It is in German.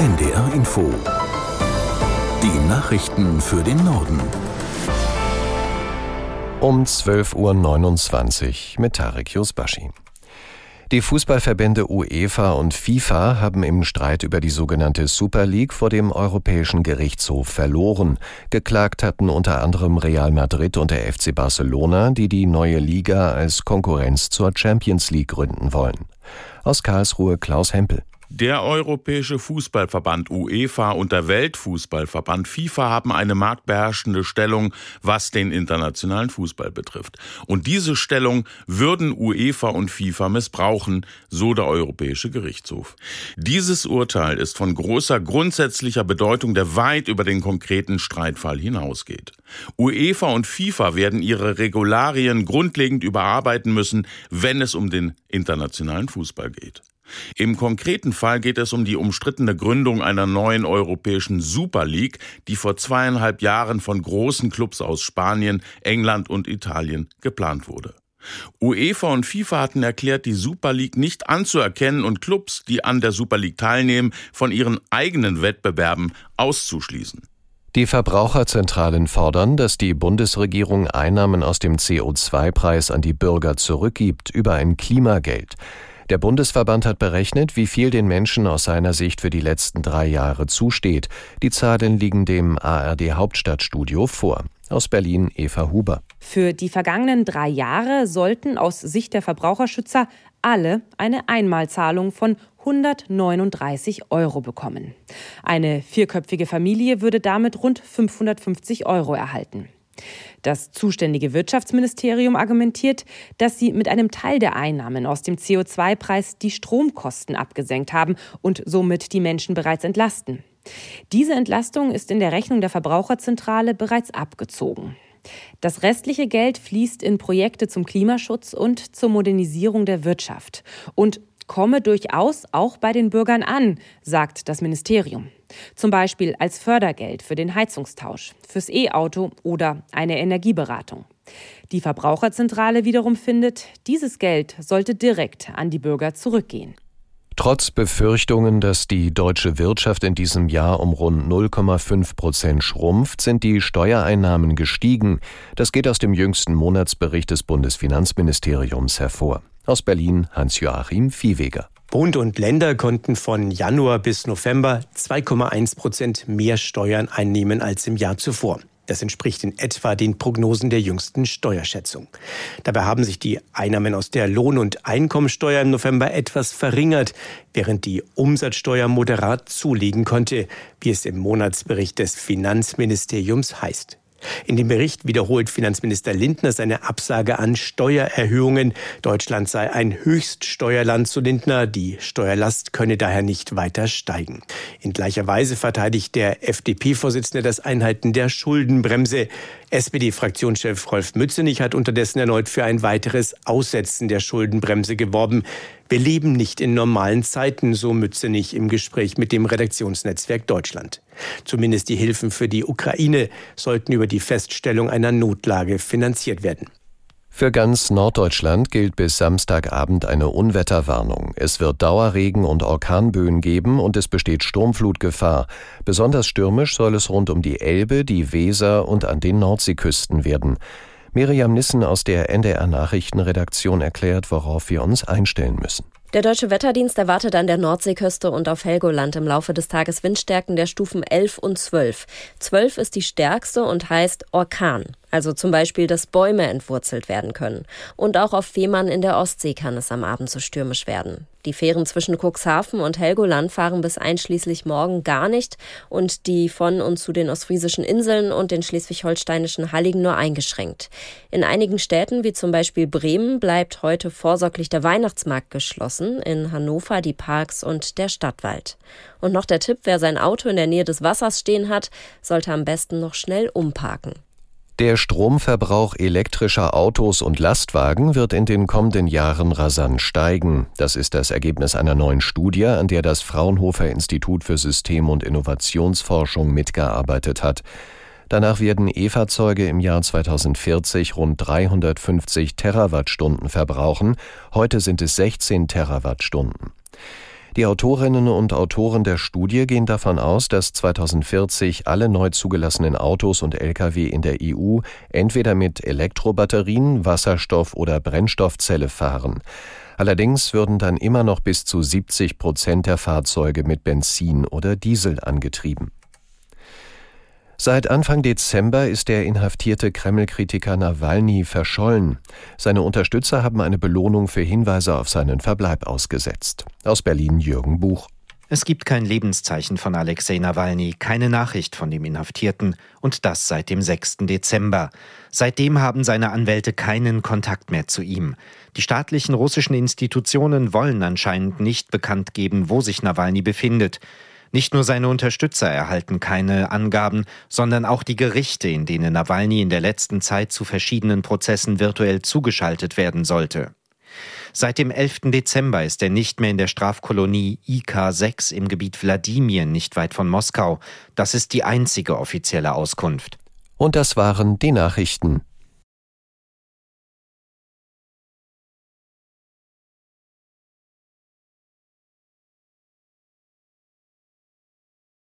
NDR Info. Die Nachrichten für den Norden. Um 12.29 Uhr mit Tarek Yusbashi. Die Fußballverbände UEFA und FIFA haben im Streit über die sogenannte Super League vor dem Europäischen Gerichtshof verloren. Geklagt hatten unter anderem Real Madrid und der FC Barcelona, die die neue Liga als Konkurrenz zur Champions League gründen wollen. Aus Karlsruhe Klaus Hempel. Der Europäische Fußballverband UEFA und der Weltfußballverband FIFA haben eine marktbeherrschende Stellung, was den internationalen Fußball betrifft. Und diese Stellung würden UEFA und FIFA missbrauchen, so der Europäische Gerichtshof. Dieses Urteil ist von großer grundsätzlicher Bedeutung, der weit über den konkreten Streitfall hinausgeht. UEFA und FIFA werden ihre Regularien grundlegend überarbeiten müssen, wenn es um den internationalen Fußball geht. Im konkreten Fall geht es um die umstrittene Gründung einer neuen europäischen Super League, die vor zweieinhalb Jahren von großen Clubs aus Spanien, England und Italien geplant wurde. UEFA und FIFA hatten erklärt, die Super League nicht anzuerkennen und Clubs, die an der Super League teilnehmen, von ihren eigenen Wettbewerben auszuschließen. Die Verbraucherzentralen fordern, dass die Bundesregierung Einnahmen aus dem CO2-Preis an die Bürger zurückgibt über ein Klimageld. Der Bundesverband hat berechnet, wie viel den Menschen aus seiner Sicht für die letzten drei Jahre zusteht. Die Zahlen liegen dem ARD Hauptstadtstudio vor. Aus Berlin Eva Huber. Für die vergangenen drei Jahre sollten aus Sicht der Verbraucherschützer alle eine Einmalzahlung von 139 Euro bekommen. Eine vierköpfige Familie würde damit rund 550 Euro erhalten. Das zuständige Wirtschaftsministerium argumentiert, dass sie mit einem Teil der Einnahmen aus dem CO2-Preis die Stromkosten abgesenkt haben und somit die Menschen bereits entlasten. Diese Entlastung ist in der Rechnung der Verbraucherzentrale bereits abgezogen. Das restliche Geld fließt in Projekte zum Klimaschutz und zur Modernisierung der Wirtschaft und komme durchaus auch bei den Bürgern an, sagt das Ministerium. Zum Beispiel als Fördergeld für den Heizungstausch, fürs E-Auto oder eine Energieberatung. Die Verbraucherzentrale wiederum findet, dieses Geld sollte direkt an die Bürger zurückgehen. Trotz Befürchtungen, dass die deutsche Wirtschaft in diesem Jahr um rund 0,5 Prozent schrumpft, sind die Steuereinnahmen gestiegen. Das geht aus dem jüngsten Monatsbericht des Bundesfinanzministeriums hervor. Aus Berlin Hans-Joachim Viehweger. Bund und Länder konnten von Januar bis November 2,1 Prozent mehr Steuern einnehmen als im Jahr zuvor. Das entspricht in etwa den Prognosen der jüngsten Steuerschätzung. Dabei haben sich die Einnahmen aus der Lohn- und Einkommensteuer im November etwas verringert, während die Umsatzsteuer moderat zulegen konnte, wie es im Monatsbericht des Finanzministeriums heißt. In dem Bericht wiederholt Finanzminister Lindner seine Absage an Steuererhöhungen. Deutschland sei ein Höchststeuerland zu Lindner. Die Steuerlast könne daher nicht weiter steigen. In gleicher Weise verteidigt der FDP-Vorsitzende das Einhalten der Schuldenbremse. SPD-Fraktionschef Rolf Mützenich hat unterdessen erneut für ein weiteres Aussetzen der Schuldenbremse geworben. Wir leben nicht in normalen Zeiten, so Mützenich im Gespräch mit dem Redaktionsnetzwerk Deutschland. Zumindest die Hilfen für die Ukraine sollten über die Feststellung einer Notlage finanziert werden. Für ganz Norddeutschland gilt bis Samstagabend eine Unwetterwarnung. Es wird Dauerregen und Orkanböen geben und es besteht Sturmflutgefahr. Besonders stürmisch soll es rund um die Elbe, die Weser und an den Nordseeküsten werden. Miriam Nissen aus der NDR Nachrichtenredaktion erklärt, worauf wir uns einstellen müssen. Der deutsche Wetterdienst erwartet an der Nordseeküste und auf Helgoland im Laufe des Tages Windstärken der Stufen 11 und 12. 12 ist die stärkste und heißt Orkan. Also zum Beispiel, dass Bäume entwurzelt werden können. Und auch auf Fehmarn in der Ostsee kann es am Abend so stürmisch werden. Die Fähren zwischen Cuxhaven und Helgoland fahren bis einschließlich morgen gar nicht und die von und zu den ostfriesischen Inseln und den schleswig-holsteinischen Halligen nur eingeschränkt. In einigen Städten, wie zum Beispiel Bremen, bleibt heute vorsorglich der Weihnachtsmarkt geschlossen, in Hannover die Parks und der Stadtwald. Und noch der Tipp, wer sein Auto in der Nähe des Wassers stehen hat, sollte am besten noch schnell umparken. Der Stromverbrauch elektrischer Autos und Lastwagen wird in den kommenden Jahren rasant steigen. Das ist das Ergebnis einer neuen Studie, an der das Fraunhofer Institut für System- und Innovationsforschung mitgearbeitet hat. Danach werden E-Fahrzeuge im Jahr 2040 rund 350 Terawattstunden verbrauchen. Heute sind es 16 Terawattstunden. Die Autorinnen und Autoren der Studie gehen davon aus, dass 2040 alle neu zugelassenen Autos und Lkw in der EU entweder mit Elektrobatterien, Wasserstoff oder Brennstoffzelle fahren. Allerdings würden dann immer noch bis zu 70 Prozent der Fahrzeuge mit Benzin oder Diesel angetrieben. Seit Anfang Dezember ist der inhaftierte Kreml-Kritiker Nawalny verschollen. Seine Unterstützer haben eine Belohnung für Hinweise auf seinen Verbleib ausgesetzt. Aus Berlin Jürgen Buch. Es gibt kein Lebenszeichen von Alexei Nawalny, keine Nachricht von dem Inhaftierten und das seit dem 6. Dezember. Seitdem haben seine Anwälte keinen Kontakt mehr zu ihm. Die staatlichen russischen Institutionen wollen anscheinend nicht bekannt geben, wo sich Nawalny befindet. Nicht nur seine Unterstützer erhalten keine Angaben, sondern auch die Gerichte, in denen Nawalny in der letzten Zeit zu verschiedenen Prozessen virtuell zugeschaltet werden sollte. Seit dem 11. Dezember ist er nicht mehr in der Strafkolonie IK-6 im Gebiet Wladimir, nicht weit von Moskau. Das ist die einzige offizielle Auskunft. Und das waren die Nachrichten.